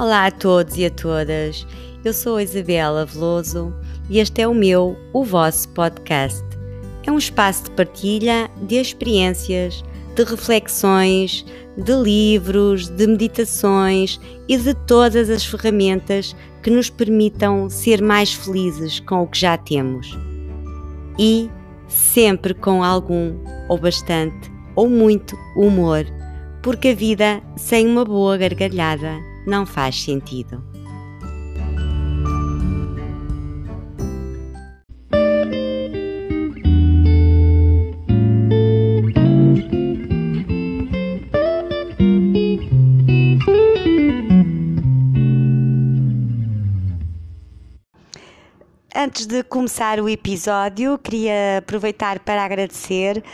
Olá a todos e a todas. Eu sou a Isabela Veloso e este é o meu, o vosso podcast. É um espaço de partilha de experiências, de reflexões, de livros, de meditações e de todas as ferramentas que nos permitam ser mais felizes com o que já temos. E sempre com algum, ou bastante, ou muito humor, porque a vida sem uma boa gargalhada não faz sentido. Antes de começar o episódio, queria aproveitar para agradecer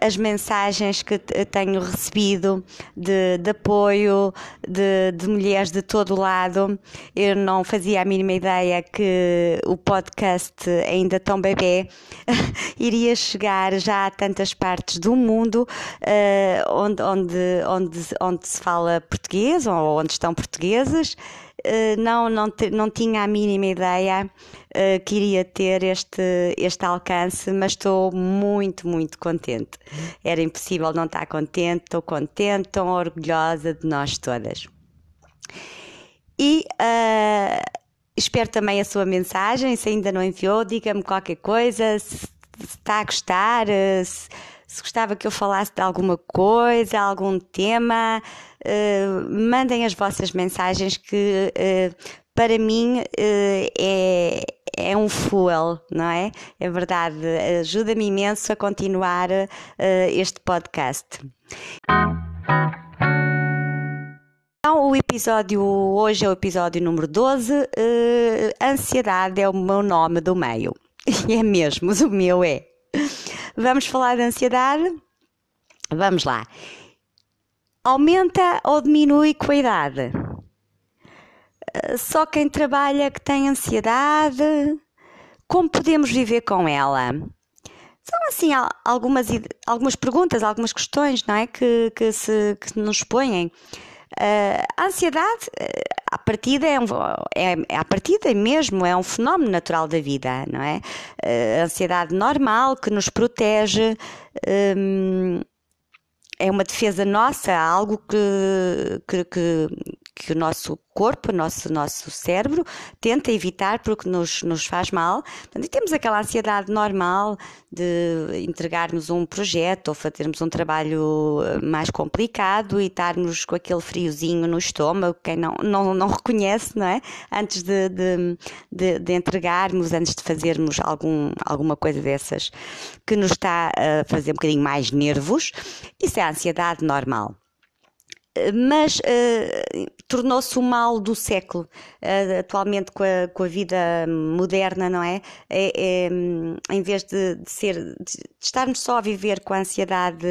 as mensagens que tenho recebido de, de apoio de, de, mulheres de todo lado. Eu não fazia a mínima ideia que o podcast, ainda tão bebê, iria chegar já a tantas partes do mundo uh, onde, onde, onde, onde se fala português ou onde estão portugueses. Uh, não, não, não tinha a mínima ideia uh, queria ter este, este alcance, mas estou muito, muito contente. Era impossível não estar contente, estou contente, tão orgulhosa de nós todas. E uh, espero também a sua mensagem, se ainda não enviou, diga-me qualquer coisa, se, se está a gostar, eh, se, se gostava que eu falasse de alguma coisa, algum tema, mandem as vossas mensagens que uh, para mim uh, é, é um fuel, não é? É verdade, ajuda-me imenso a continuar este podcast. Então, o episódio hoje é o episódio número 12. Uh, ansiedade é o meu nome do meio. E é mesmo, o meu é. Vamos falar de ansiedade? Vamos lá. Aumenta ou diminui com a idade? só quem trabalha que tem ansiedade. Como podemos viver com ela? São assim algumas, algumas perguntas, algumas questões, não é? Que, que, se, que nos põem. Uh, a ansiedade, a partida é, um, é, é a partida mesmo, é um fenómeno natural da vida, não é? Uh, a ansiedade normal que nos protege, um, é uma defesa nossa, algo que, que, que, que o nosso corpo, o nosso, nosso cérebro, tenta evitar porque nos, nos faz mal. Portanto, e temos aquela ansiedade normal de entregarmos um projeto ou fazermos um trabalho eh, mais complicado e estarmos com aquele friozinho no estômago, quem não, não, não reconhece, não é? Antes de, de, de, de entregarmos, antes de fazermos algum, alguma coisa dessas que nos está a fazer um bocadinho mais nervos, isso é a ansiedade normal mas uh, tornou-se o mal do século, uh, atualmente com a, com a, vida moderna, não é? é, é em vez de, de ser, de estarmos só a viver com a ansiedade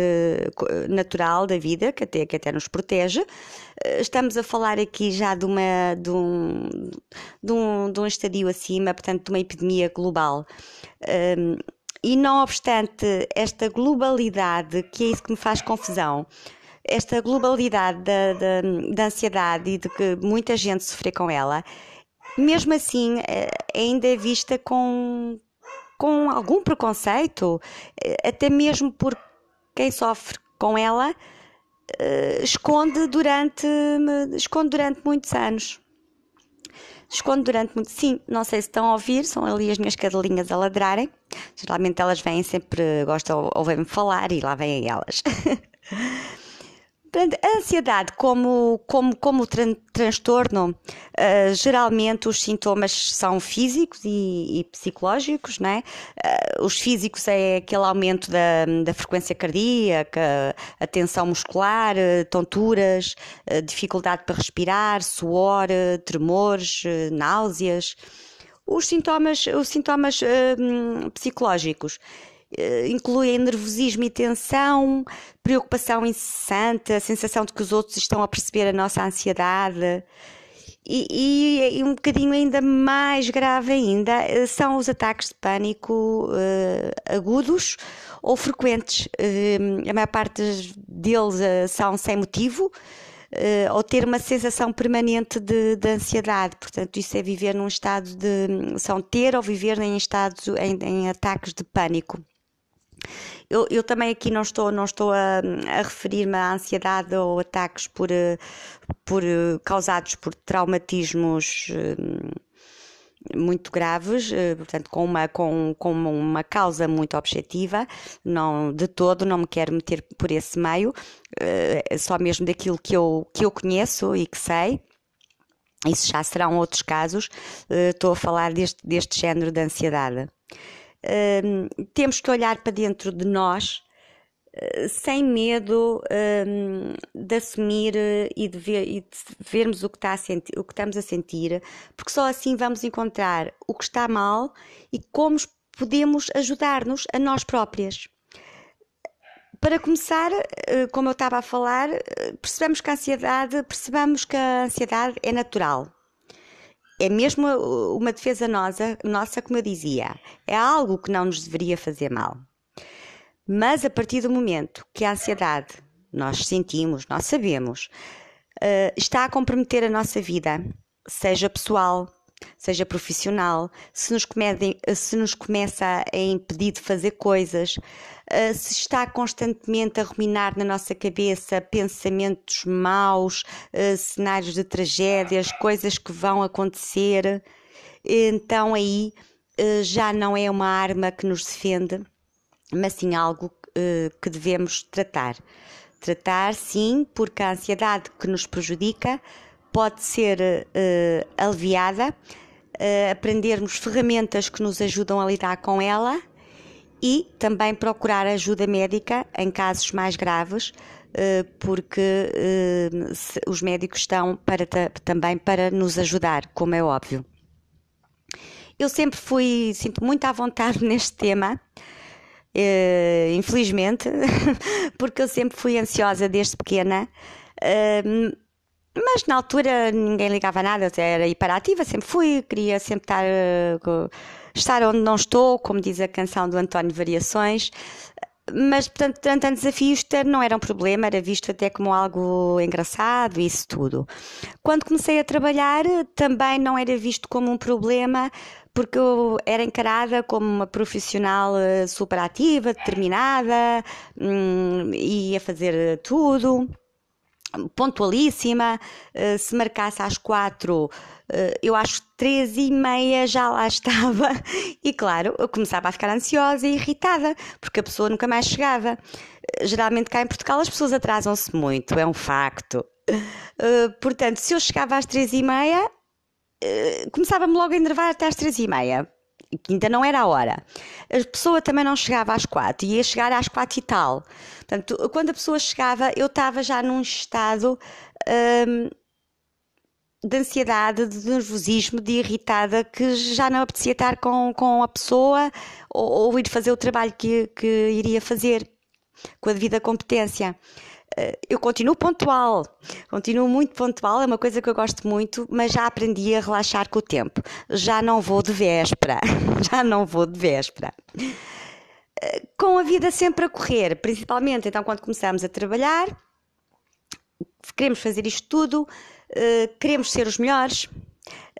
natural da vida, que até, que até nos protege, uh, estamos a falar aqui já de, uma, de, um, de, um, de um estadio acima, portanto, de uma epidemia global. e não obstante esta globalidade, que é isso que me faz confusão, esta globalidade da, da, da ansiedade e de que muita gente sofre com ela, mesmo assim eh, ainda é vista com, com algum preconceito, eh, até mesmo por quem sofre com ela eh, esconde durante esconde durante muitos anos. Esconde durante muito. Sim, não sei se estão a ouvir, são ali as minhas cadelinhas a ladrarem. Geralmente elas vêm sempre, gostam, ouvem-me falar e lá vêm elas. A ansiedade como, como, como tran transtorno, uh, geralmente os sintomas são físicos e, e psicológicos, não é? Uh, os físicos é aquele aumento da, da frequência cardíaca, a tensão muscular, uh, tonturas, dificuldade para respirar, suor, tremores, náuseas. Os sintomas, os sintomas psicológicos eh, incluem nervosismo e tensão, preocupação incessante, a sensação de que os outros estão a perceber a nossa ansiedade. E, e, e um bocadinho ainda mais grave ainda eh, são os ataques de pânico uh, agudos ou frequentes. Uh, a maior parte deles uh, são sem motivo, uh, ou ter uma sensação permanente de, de, ansiedade. Portanto, isso é viver num estado de. são ter ou viver em estados, em, em ataques de pânico. Eu, eu, também aqui não estou, não estou a, a referir-me à ansiedade ou ataques por, eh, por, causados por traumatismos muito graves, eh, portanto, com uma, com, com uma causa muito objetiva, não, de todo não me quero meter por esse meio, eh, só mesmo daquilo que eu, que eu conheço e que sei. Isso já serão outros casos, eh, estou a falar deste, deste género de ansiedade. Temos que olhar para dentro de nós sem medo de assumir eh, e de, ver, e de vermos o que, está a sentir, o que estamos a sentir, porque só assim vamos encontrar o que está mal e como podemos ajudar-nos a nós próprias. Para começar, eh, como eu estava a falar, eh, percebemos que a ansiedade, percebamos que a ansiedade é natural. É mesmo uma defesa nossa, nossa, como eu dizia, é algo que não nos deveria fazer mal. Mas a partir do momento que a ansiedade nós sentimos, nós sabemos, uh, está a comprometer a nossa vida, seja pessoal, seja profissional, se nos, comedem, se nos começa a impedir de fazer coisas, uh, se está constantemente a ruminar na nossa cabeça pensamentos maus, uh, cenários de tragédias, coisas que vão acontecer, então aí já não é uma arma que nos defende mas sim algo que devemos tratar. Tratar, sim, porque a ansiedade que nos prejudica pode ser uh, aliviada, uh, aprendermos ferramentas que nos ajudam a lidar com ela e também procurar ajuda médica em casos mais graves, porque os médicos estão para, também para nos ajudar, como é óbvio. Eu sempre fui, sinto muito à vontade neste tema, Uh, infelizmente, porque eu sempre fui ansiosa desde pequena. Mas na altura ninguém ligava a nada, eu era hiperativa, sempre fui, queria sempre estar, uh, estar onde não estou, como diz a canção do António Variações. Mas, portanto, tanto desafios não era um problema, era visto até como algo engraçado, isso tudo. Quando comecei a trabalhar, também não era visto como um problema, porque eu era encarada como uma profissional eh, super ativa, determinada, hum, ia fazer tudo, pontualíssima. Eh, se marcasse às quatro, eh, eu acho três e meia já lá estava e claro, eu começava a ficar ansiosa e irritada porque a pessoa nunca mais chegava. Geralmente cá em Portugal as pessoas atrasam-se muito, é um facto. portanto, se eu chegava às três e meia, eh, começava-me logo a enervar até às três e meia. Ainda não era a hora. A pessoa também não chegava às quatro, ia chegar às quatro e tal. Portanto, quando a pessoa chegava, eu estava já num estado hum, de ansiedade, de nervosismo, de irritada, que já não apetecia estar com, com a pessoa ou, ou ir fazer o trabalho que, que iria fazer com a devida competência. Eh, eu continuo pontual, continuo muito pontual, é uma coisa que eu gosto muito, mas já aprendi a relaxar com o tempo. Já não vou de véspera, já não vou de véspera. Eh, com a vida sempre a correr, principalmente então quando começamos a trabalhar, queremos fazer isto tudo, eh, queremos ser os melhores,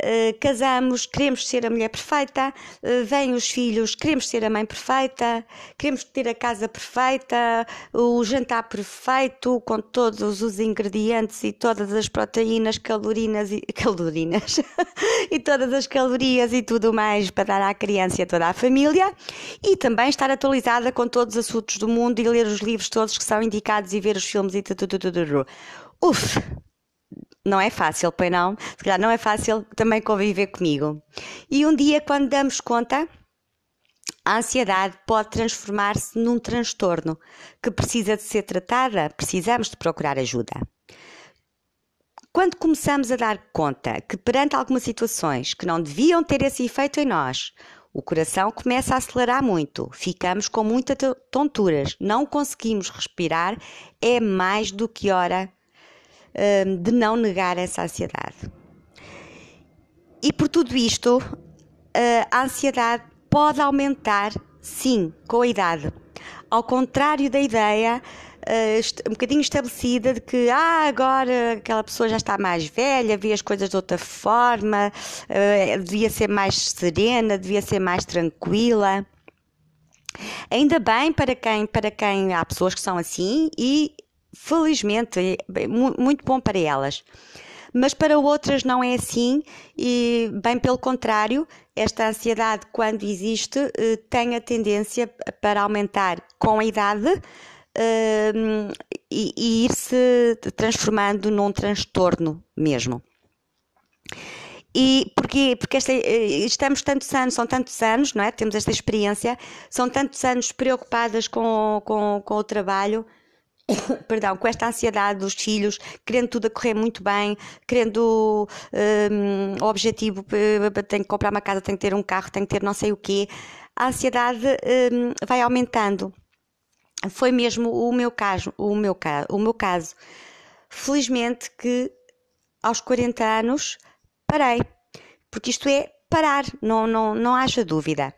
eh, casamos, queremos ser a mulher perfeita, uh, vêm os filhos, queremos ser a mãe perfeita, queremos ter a casa perfeita, o jantar perfeito, com todos os ingredientes e todas as proteínas, calorinas e calorinas e todas as calorias e tudo mais para dar à criança e a toda a família. E também estar atualizada com todos os assuntos do mundo e ler os livros todos que são indicados e ver os filmes e tudo. Uf, não é fácil, pois não? Se calhar não é fácil também conviver comigo. E um dia, quando damos conta, a ansiedade pode transformar-se num transtorno que precisa de ser tratada, precisamos de procurar ajuda. Quando começamos a dar conta que perante algumas situações que não deviam ter esse efeito em nós, o coração começa a acelerar muito, ficamos com muitas tonturas, não conseguimos respirar, é mais do que hora de não negar essa ansiedade. E por tudo isto, a ansiedade pode aumentar, sim, com a idade. Ao contrário da ideia um bocadinho estabelecida de que ah, agora aquela pessoa já está mais velha, vê as coisas de outra forma, uh, devia ser mais serena, devia ser mais tranquila. Ainda bem para quem, para quem há pessoas que são assim e felizmente é muito bom para elas. Mas para outras não é assim e bem pelo contrário, esta ansiedade quando existe eh, tem a tendência para aumentar com a idade uh, e, e ir-se transformando num transtorno mesmo. E porquê? Porque esta, eh, estamos tantos anos, são tantos anos, não é? Temos esta experiência, são tantos anos preocupadas com, com, com o trabalho, perdão, com esta ansiedade dos filhos, querendo tudo a correr muito bem, querendo um, o objetivo, eh, tenho que comprar uma casa, tenho que ter um carro, tenho que ter não sei o quê. A ansiedade um, vai aumentando. Foi mesmo o meu caso, o meu, o meu caso. Felizmente que aos 40 anos parei, porque isto é parar, não, não, não haja dúvida.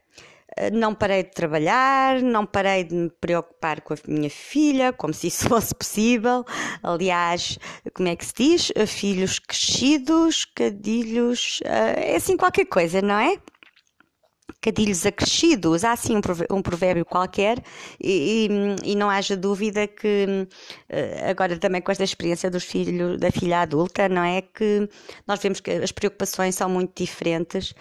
Eh, não parei de trabalhar, não parei de me preocupar com a minha filha, como se isso fosse possível. Aliás, como é que se diz? Filhos crescidos, cadilhos, eh, é assim qualquer coisa, não é? cadilhos acrescidos, há assim um provérbio qualquer, e, e, e, não haja dúvida que eh, agora também com esta experiência dos filhos, da filha adulta, não é? Que nós vemos que as preocupações são muito diferentes.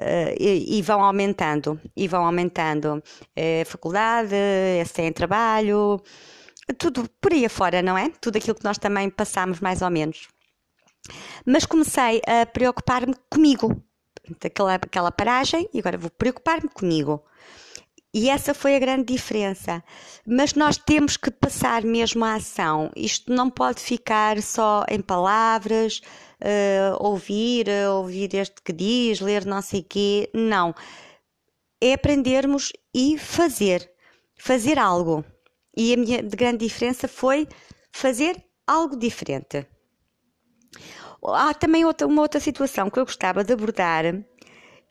Uh, e, e, vão aumentando, e vão aumentando é faculdade, é sem trabalho, tudo por aí afora, não é? Tudo aquilo que nós também passamos mais ou menos. Mas comecei a preocupar-me comigo, aquela, aquela paragem e agora vou preocupar-me comigo. E essa foi a grande diferença. Mas nós temos que passar mesmo a ação. Isto não pode ficar só em palavras, uh, ouvir, uh, ouvir este que diz, ler não sei quê. Não. É aprendermos e fazer. Fazer algo. E a minha grande diferença foi fazer algo diferente. Há também outra, uma outra situação que eu gostava de abordar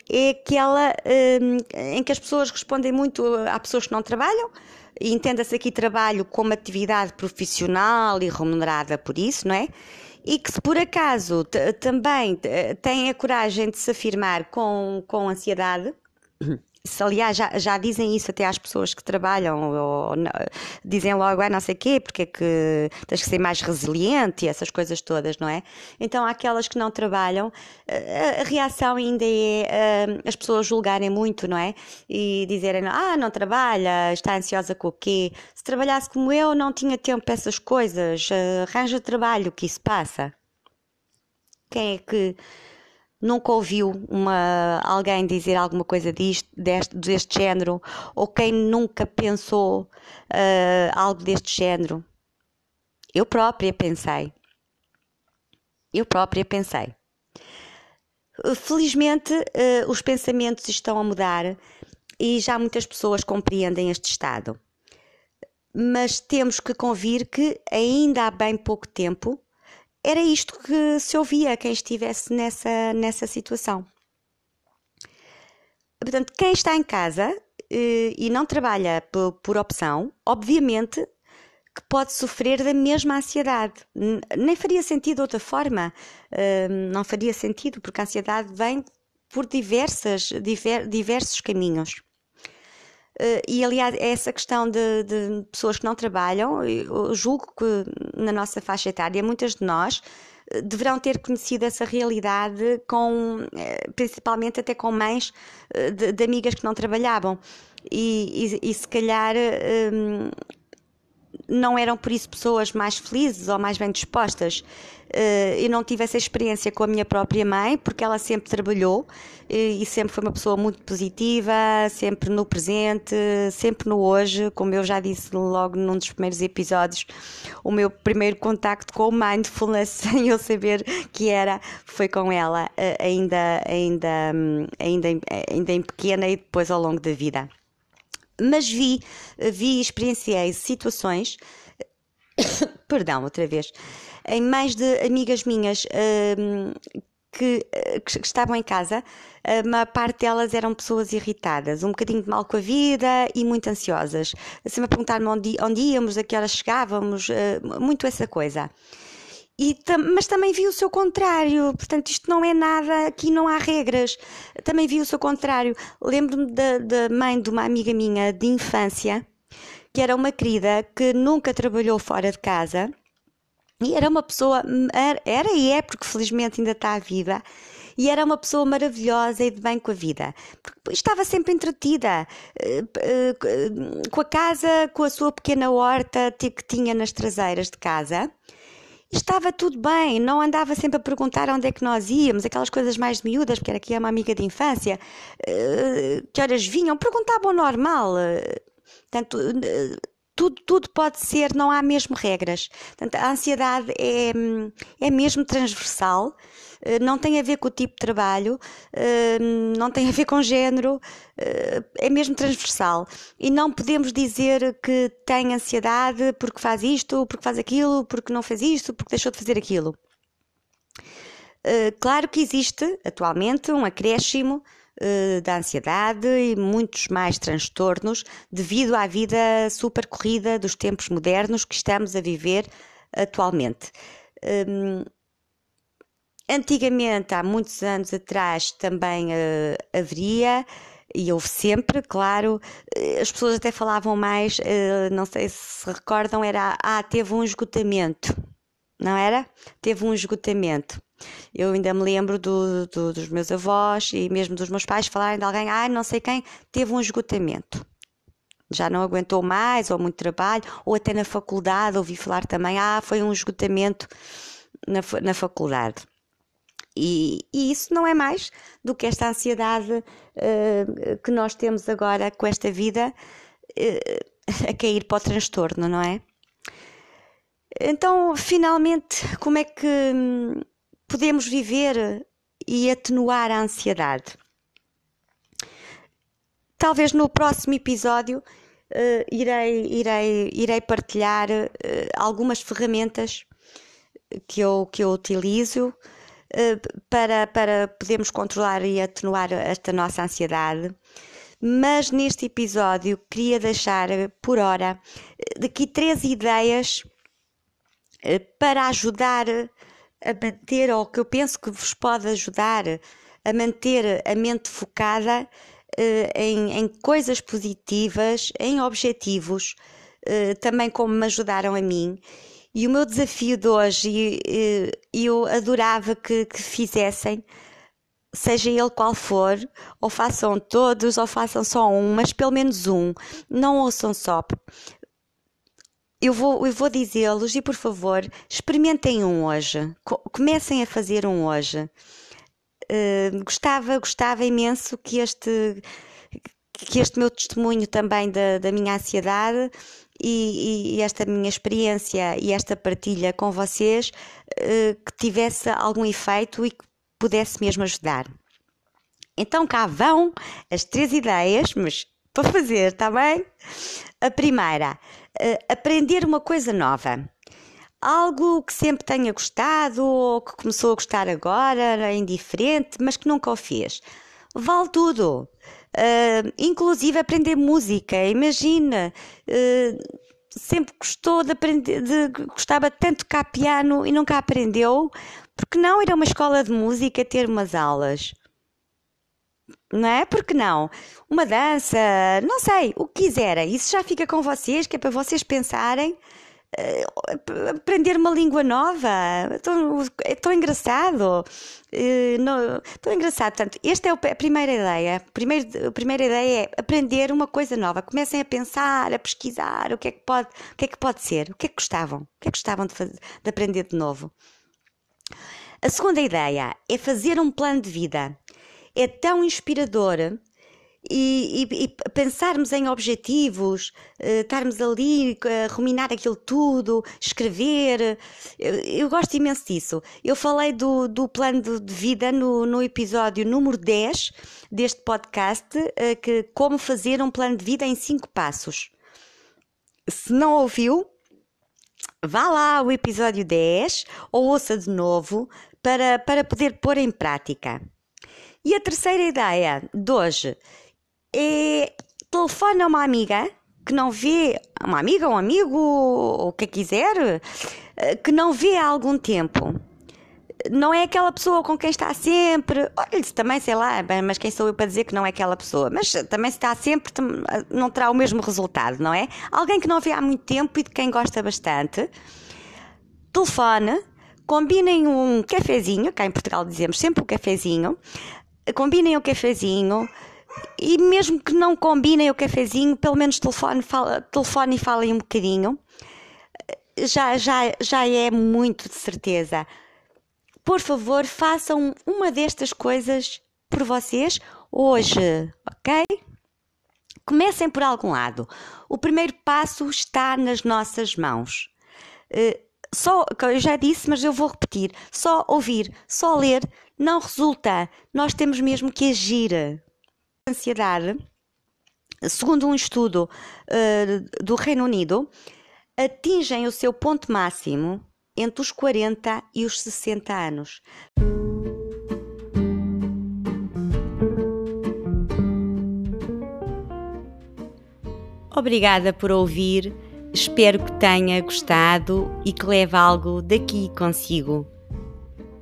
é aquela um, em que as pessoas respondem muito a pessoas que não trabalham, entenda-se aqui trabalho como atividade profissional e remunerada por isso, não é? E que se por acaso também têm a coragem de se afirmar com, com ansiedade, se aliás já, já dizem isso até às pessoas que trabalham, ou, não, dizem logo, ah, não sei quê, porque é que tens que ser mais resiliente e essas coisas todas, não é? Então, aquelas que não trabalham, a, a reação ainda é uh, as pessoas julgarem muito, não é? E dizerem, ah, não trabalha, está ansiosa com o quê? Se trabalhasse como eu, não tinha tempo para essas coisas, uh, arranja trabalho, que isso passa? Quem é que nunca ouviu uma, alguém dizer alguma coisa disto, deste, deste género, ou quem nunca pensou uh, algo deste género. Eu própria pensei. Eu própria pensei. Felizmente, uh, os pensamentos estão a mudar e já muitas pessoas compreendem este estado. Mas temos que convir que ainda há bem pouco tempo era isto que se ouvia a quem estivesse nessa, nessa situação. Portanto, quem está em casa eh, e não trabalha por, por opção, obviamente que pode sofrer da mesma ansiedade. Nem faria sentido de outra forma. Uh, não faria sentido, porque a ansiedade vem por diversas, diver, diversos caminhos. Uh, e aliás, essa questão de, de, pessoas que não trabalham, julgo que na nossa faixa etária, muitas de nós uh, deverão ter conhecido essa realidade com, uh, principalmente até com mães de, de, amigas que não trabalhavam. E, e, e se calhar não eram por isso pessoas mais felizes ou mais bem dispostas. Eh, eu não tive essa experiência com a minha própria mãe, porque ela sempre trabalhou eh, e sempre foi uma pessoa muito positiva, sempre no presente, sempre no hoje. Como eu já disse logo num dos primeiros episódios, o meu primeiro contacto com o mindfulness, sem eu saber que era, foi com ela, eh, ainda, ainda, hum, ainda, ainda em pequena e depois ao longo da vida mas vi, vi e experienciei situações, perdão, outra vez, em mais de amigas minhas um, que, que, estavam em casa, uma parte delas eram pessoas irritadas, um bocadinho de mal com a vida e muito ansiosas. Sempre a perguntar-me onde, onde íamos, a que horas chegávamos, muito essa coisa. E, mas também vi o seu contrário, portanto, isto não é nada, aqui não há regras. Também vi o seu contrário. Lembro-me da, da mãe de uma amiga minha de infância, que era uma querida que nunca trabalhou fora de casa e era uma pessoa, era e é, porque felizmente ainda está viva, e era uma pessoa maravilhosa e de bem com a vida. Estava sempre entretida eh, eh, com a casa, com a sua pequena horta que tinha nas traseiras de casa estava tudo bem, não andava sempre a perguntar onde é que nós íamos, aquelas coisas mais miúdas, porque era aqui uma amiga de infância, eh, que horas vinham, perguntavam normal. Eh, portanto, eh, tudo, tudo pode ser, não há mesmo regras. Portanto, a ansiedade é, é mesmo transversal eh, não tem a ver com o tipo de trabalho, eh, não tem a ver com género, eh, é mesmo transversal. E não podemos dizer que tem ansiedade porque faz isto, porque faz aquilo, porque não fez isto, porque deixou de fazer aquilo. Claro que existe atualmente um acréscimo da ansiedade e muitos mais transtornos devido à vida super corrida dos tempos modernos que estamos a viver atualmente. Antigamente, há muitos anos atrás, também uh, haveria e houve sempre, claro, eh, as pessoas até falavam mais, não sei se se recordam, era ah, teve um esgotamento, não era? Teve um esgotamento. Eu ainda me lembro do, do, dos meus avós e mesmo dos meus pais falarem de alguém, ah, não sei quem, teve um esgotamento. Já não aguentou mais, ou muito trabalho, ou até na faculdade ouvi falar também, ah, foi um esgotamento na, na faculdade. E, e, isso não é mais do que esta ansiedade uh, que nós temos agora com esta vida uh, a cair para o transtorno, não é? Então, finalmente, como é que hum, podemos viver e atenuar a ansiedade? Talvez no próximo episódio uh, irei, irei, irei partilhar algumas ferramentas que eu, que eu utilizo eh, para, para podermos controlar e atenuar esta nossa ansiedade. Mas neste episódio queria deixar por hora daqui três ideias para ajudar a manter, ou que eu penso que vos pode ajudar a manter a mente focada em, em coisas positivas, em objetivos, também como me ajudaram a mim e o meu desafio de hoje, eu adorava que, que fizessem, seja ele qual for, ou façam todos, ou façam só um, mas pelo menos um. Não ouçam só. Eu vou, eu vou dizê-los e por favor, experimentem um hoje. Comecem a fazer um hoje. Uh, gostava, gostava imenso que este, que este meu testemunho também da, da minha ansiedade e, e, esta minha experiência e esta partilha com vocês uh, que tivesse algum efeito e que pudesse mesmo ajudar. Então cá vão as três ideias, mas para fazer, está bem? A primeira, uh, aprender uma coisa nova. Algo que sempre tenha gostado ou que começou a gostar agora, é indiferente, mas que nunca o fez. Vale tudo. Uh, inclusive aprender música. Imagina, uh, sempre gostou de aprender, de, gostava tanto de tocar piano e nunca aprendeu. Porque não ir a uma escola de música ter umas aulas? Não é? Porque não? Uma dança, não sei, o que quiserem. Isso já fica com vocês, que é para vocês pensarem uh, aprender uma língua nova. É tão engraçado. Uh, tão engraçado. Portanto, esta é a primeira ideia. Primeiro, a primeira ideia é aprender uma coisa nova. Comecem a pensar, a pesquisar o que é que pode, o que é que pode ser, o que é que gostavam, o que é que gostavam de, fazer, de aprender de novo. A segunda ideia é fazer um plano de vida. É tão inspirador e, e, e, pensarmos em objetivos, uh, estarmos ali a ruminar aquilo tudo, escrever. Eu, eu, gosto imenso disso. Eu falei do, do plano de vida no, no episódio número 10 deste podcast, que como fazer um plano de vida em 5 passos. Se não ouviu, vá lá ao episódio 10 ou ouça de novo para, para poder pôr em prática. E a terceira ideia de hoje é telefone a uma amiga que não vê, uma amiga, um amigo, o que quiser, eh, que não vê há algum tempo. Não é aquela pessoa com quem está sempre. Olha, também sei lá, mas quem sou eu para dizer que não é aquela pessoa? Mas também se está sempre, não terá o mesmo resultado, não é? Alguém que não vê há muito tempo e de quem gosta bastante. Telefone, combinem um cafezinho, cá em Portugal dizemos sempre o um cafezinho, combinem o cafezinho e mesmo que não combinem o cafezinho, pelo menos telefone, fala, telefone e falem um bocadinho. Já, já, já é muito de certeza. Por favor, façam uma destas coisas por vocês hoje, ok? Comecem por algum lado. O primeiro passo está nas nossas mãos. Só, eu já disse, mas eu vou repetir: só ouvir, só ler não resulta. Nós temos mesmo que agir. Ansiedade, segundo um estudo uh, do Reino Unido, atingem o seu ponto máximo entre os 40 e os 60 anos. Obrigada por ouvir Espero que tenha gostado e que leve algo daqui consigo.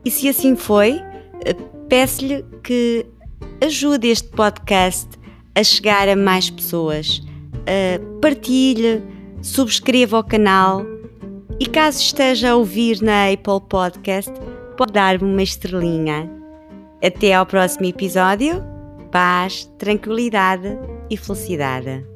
E se assim foi, eh, peço-lhe que ajude este podcast a chegar a mais pessoas. partilhe, subscreva o canal e caso esteja a ouvir na Apple Podcast, pode dar-me uma estrelinha. Até ao próximo episódio. Paz, tranquilidade e felicidade.